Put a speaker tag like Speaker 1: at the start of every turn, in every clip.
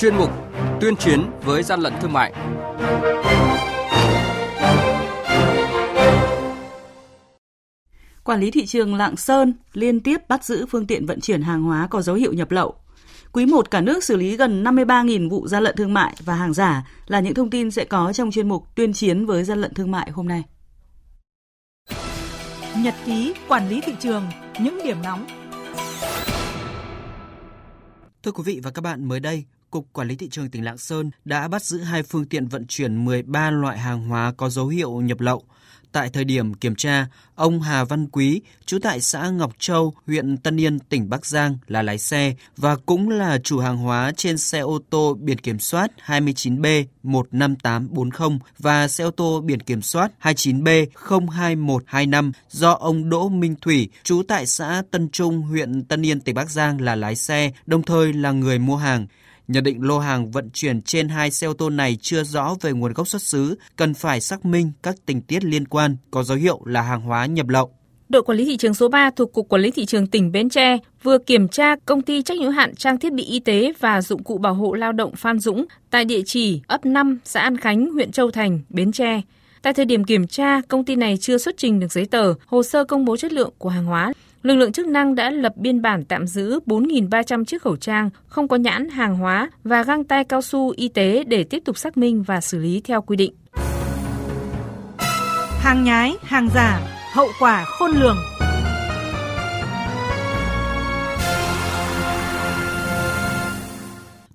Speaker 1: chuyên mục Tuyên chiến với gian lận thương mại.
Speaker 2: Quản lý thị trường Lạng Sơn liên tiếp bắt giữ phương tiện vận chuyển hàng hóa có dấu hiệu nhập lậu. Quý 1 cả nước xử lý gần 53.000 vụ gian lận thương mại và hàng giả là những thông tin sẽ có trong chuyên mục Tuyên chiến với gian lận thương mại hôm nay.
Speaker 3: Nhật ký quản lý thị trường, những điểm nóng.
Speaker 4: Thưa quý vị và các bạn, mới đây, Cục Quản lý Thị trường tỉnh Lạng Sơn đã bắt giữ hai phương tiện vận chuyển 13 loại hàng hóa có dấu hiệu nhập lậu. Tại thời điểm kiểm tra, ông Hà Văn Quý, trú tại xã Ngọc Châu, huyện Tân Yên, tỉnh Bắc Giang là lái xe và cũng là chủ hàng hóa trên xe ô tô biển kiểm soát 29B 15840 và xe ô tô biển kiểm soát 29B 02125 do ông Đỗ Minh Thủy, trú tại xã Tân Trung, huyện Tân Yên, tỉnh Bắc Giang là lái xe, đồng thời là người mua hàng. Nhận định lô hàng vận chuyển trên hai xe ô tô này chưa rõ về nguồn gốc xuất xứ, cần phải xác minh các tình tiết liên quan có dấu hiệu là hàng hóa nhập lậu.
Speaker 5: Đội quản lý thị trường số 3 thuộc Cục Quản lý Thị trường tỉnh Bến Tre vừa kiểm tra công ty trách nhiệm hạn trang thiết bị y tế và dụng cụ bảo hộ lao động Phan Dũng tại địa chỉ ấp 5, xã An Khánh, huyện Châu Thành, Bến Tre. Tại thời điểm kiểm tra, công ty này chưa xuất trình được giấy tờ, hồ sơ công bố chất lượng của hàng hóa lực lượng chức năng đã lập biên bản tạm giữ 4.300 chiếc khẩu trang không có nhãn hàng hóa và găng tay cao su y tế để tiếp tục xác minh và xử lý theo quy định.
Speaker 3: Hàng nhái, hàng giả, hậu quả khôn lường.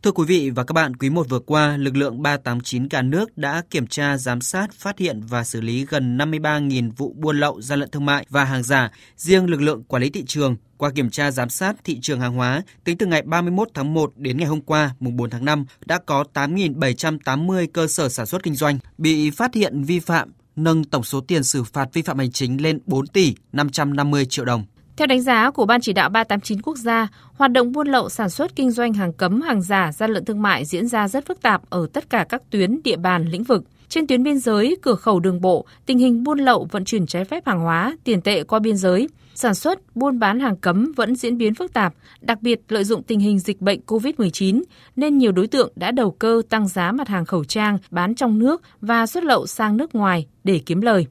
Speaker 4: Thưa quý vị và các bạn, quý 1 vừa qua, lực lượng 389 cả nước đã kiểm tra, giám sát, phát hiện và xử lý gần 53.000 vụ buôn lậu, gian lận thương mại và hàng giả. Riêng lực lượng quản lý thị trường qua kiểm tra giám sát thị trường hàng hóa, tính từ ngày 31 tháng 1 đến ngày hôm qua, mùng 4 tháng 5, đã có 8.780 cơ sở sản xuất kinh doanh bị phát hiện vi phạm, nâng tổng số tiền xử phạt vi phạm hành chính lên 4 tỷ 550 triệu đồng.
Speaker 5: Theo đánh giá của Ban chỉ đạo 389 quốc gia, hoạt động buôn lậu sản xuất kinh doanh hàng cấm, hàng giả, gian lận thương mại diễn ra rất phức tạp ở tất cả các tuyến địa bàn lĩnh vực. Trên tuyến biên giới, cửa khẩu đường bộ, tình hình buôn lậu vận chuyển trái phép hàng hóa, tiền tệ qua biên giới, sản xuất, buôn bán hàng cấm vẫn diễn biến phức tạp, đặc biệt lợi dụng tình hình dịch bệnh COVID-19 nên nhiều đối tượng đã đầu cơ tăng giá mặt hàng khẩu trang bán trong nước và xuất lậu sang nước ngoài để kiếm lời.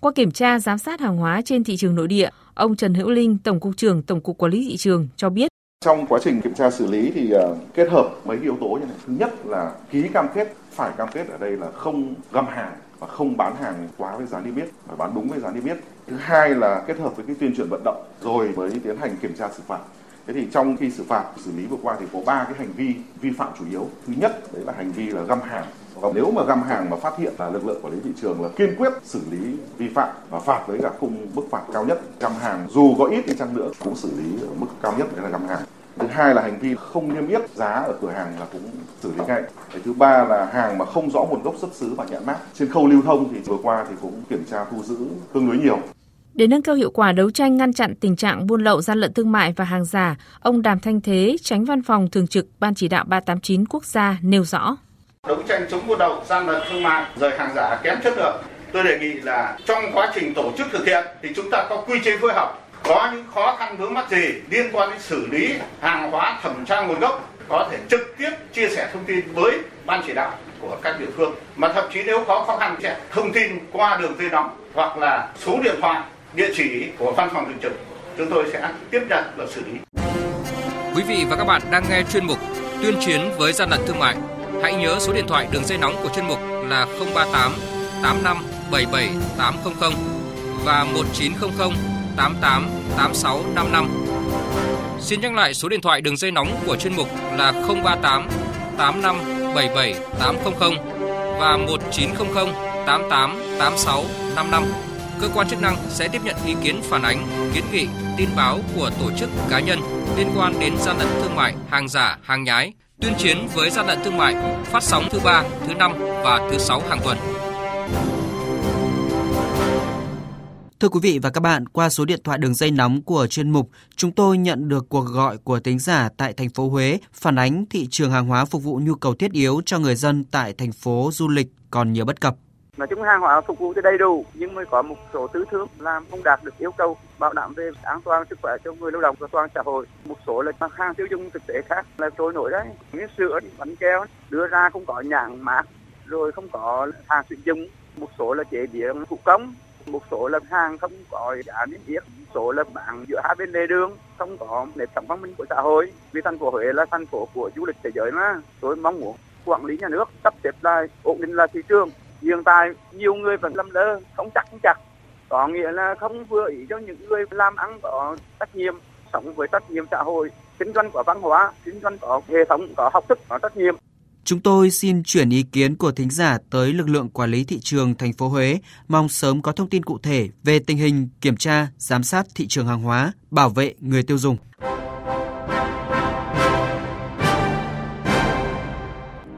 Speaker 5: Qua kiểm tra giám sát hàng hóa trên thị trường nội địa, Ông Trần Hữu Linh, Tổng cục trưởng Tổng cục Quản lý thị trường cho biết
Speaker 6: trong quá trình kiểm tra xử lý thì ờ, kết hợp mấy yếu tố như này. Thứ nhất là ký cam kết, phải cam kết ở đây là không găm hàng và không bán hàng quá với giá niêm yết phải bán đúng với giá niêm yết. Thứ hai là kết hợp với cái tuyên truyền vận động rồi mới tiến hành kiểm tra xử phạt. Thế thì trong khi xử phạt, xử lý vừa qua thì có ba cái hành vi vi phạm chủ yếu. Thứ nhất, đấy là hành vi là găm hàng. Và nếu mà găm hàng mà phát hiện là lực lượng quản lý thị trường là kiên quyết xử lý vi phạm và phạt với cả khung mức phạt cao nhất, găm hàng dù có ít đi chăng nữa cũng xử lý ở mức cao nhất, đấy là găm hàng. Thứ hai là hành vi không niêm yết giá ở cửa hàng là cũng xử lý ngay. Thứ ba là hàng mà không rõ nguồn gốc xuất xứ và nhãn mát. Trên khâu lưu thông thì vừa qua thì cũng kiểm tra thu giữ tương đối nhiều
Speaker 5: để nâng cao hiệu quả đấu tranh ngăn chặn tình trạng buôn lậu gian lận thương mại và hàng giả, ông Đàm Thanh Thế, tránh văn phòng thường trực Ban chỉ đạo 389 quốc gia nêu rõ.
Speaker 7: Đấu tranh chống buôn lậu, gian lận thương mại, rồi hàng giả kém chất lượng. Tôi đề nghị là trong quá trình tổ chức thực hiện thì chúng ta có quy chế phối hợp. Có những khó khăn vướng mắc gì liên quan đến xử lý hàng hóa thẩm tra nguồn gốc có thể trực tiếp chia sẻ thông tin với ban chỉ đạo của các địa phương mà thậm chí nếu có khó khăn sẽ thông tin qua đường dây nóng hoặc là số điện thoại địa chỉ của văn phòng thường trực, chúng tôi sẽ tiếp nhận và xử lý.
Speaker 1: Quý vị và các bạn đang nghe chuyên mục tuyên chiến với gian lận thương mại. Hãy nhớ số điện thoại đường dây nóng của chuyên mục là 038 85 77 800 và 1900 88 86 55. Xin nhắc lại số điện thoại đường dây nóng của chuyên mục là 038 85 77 800 và 1900 88 86 55 cơ quan chức năng sẽ tiếp nhận ý kiến phản ánh, kiến nghị, tin báo của tổ chức cá nhân liên quan đến gian lận thương mại, hàng giả, hàng nhái, tuyên chiến với gian lận thương mại, phát sóng thứ ba, thứ năm và thứ sáu hàng tuần.
Speaker 4: Thưa quý vị và các bạn, qua số điện thoại đường dây nóng của chuyên mục, chúng tôi nhận được cuộc gọi của tính giả tại thành phố Huế phản ánh thị trường hàng hóa phục vụ nhu cầu thiết yếu cho người dân tại thành phố du lịch còn nhiều bất cập
Speaker 8: nói chung hàng hóa phục vụ thì đầy đủ, nhưng mới có một số tư thương làm không đạt được yêu cầu bảo đảm về an toàn sức khỏe cho người lao động và toàn xã hội. Một số là mặt hàng tiêu dùng thực tế khác là trôi nổi đấy, như sữa, bánh keo đưa ra không có nhãn mát, rồi không có hàng sử dụng. Một số là chế biến thủ công, một số là hàng không có giá niêm yết số là bán giữa hai bên lề đường, không có nếp sống văn minh của xã hội. Vì thành phố Huế là thành phố của du lịch thế giới mà, tôi mong muốn quản lý nhà nước sắp xếp lại, ổn định là thị trường hiện tại nhiều người vẫn lầm lơ không chắc không chặt có nghĩa là không vừa ý cho những người làm ăn có trách nhiệm sống với trách nhiệm xã hội kinh doanh có văn hóa kinh doanh có hệ thống có học thức có trách nhiệm
Speaker 4: Chúng tôi xin chuyển ý kiến của thính giả tới lực lượng quản lý thị trường thành phố Huế, mong sớm có thông tin cụ thể về tình hình kiểm tra, giám sát thị trường hàng hóa, bảo vệ người tiêu dùng.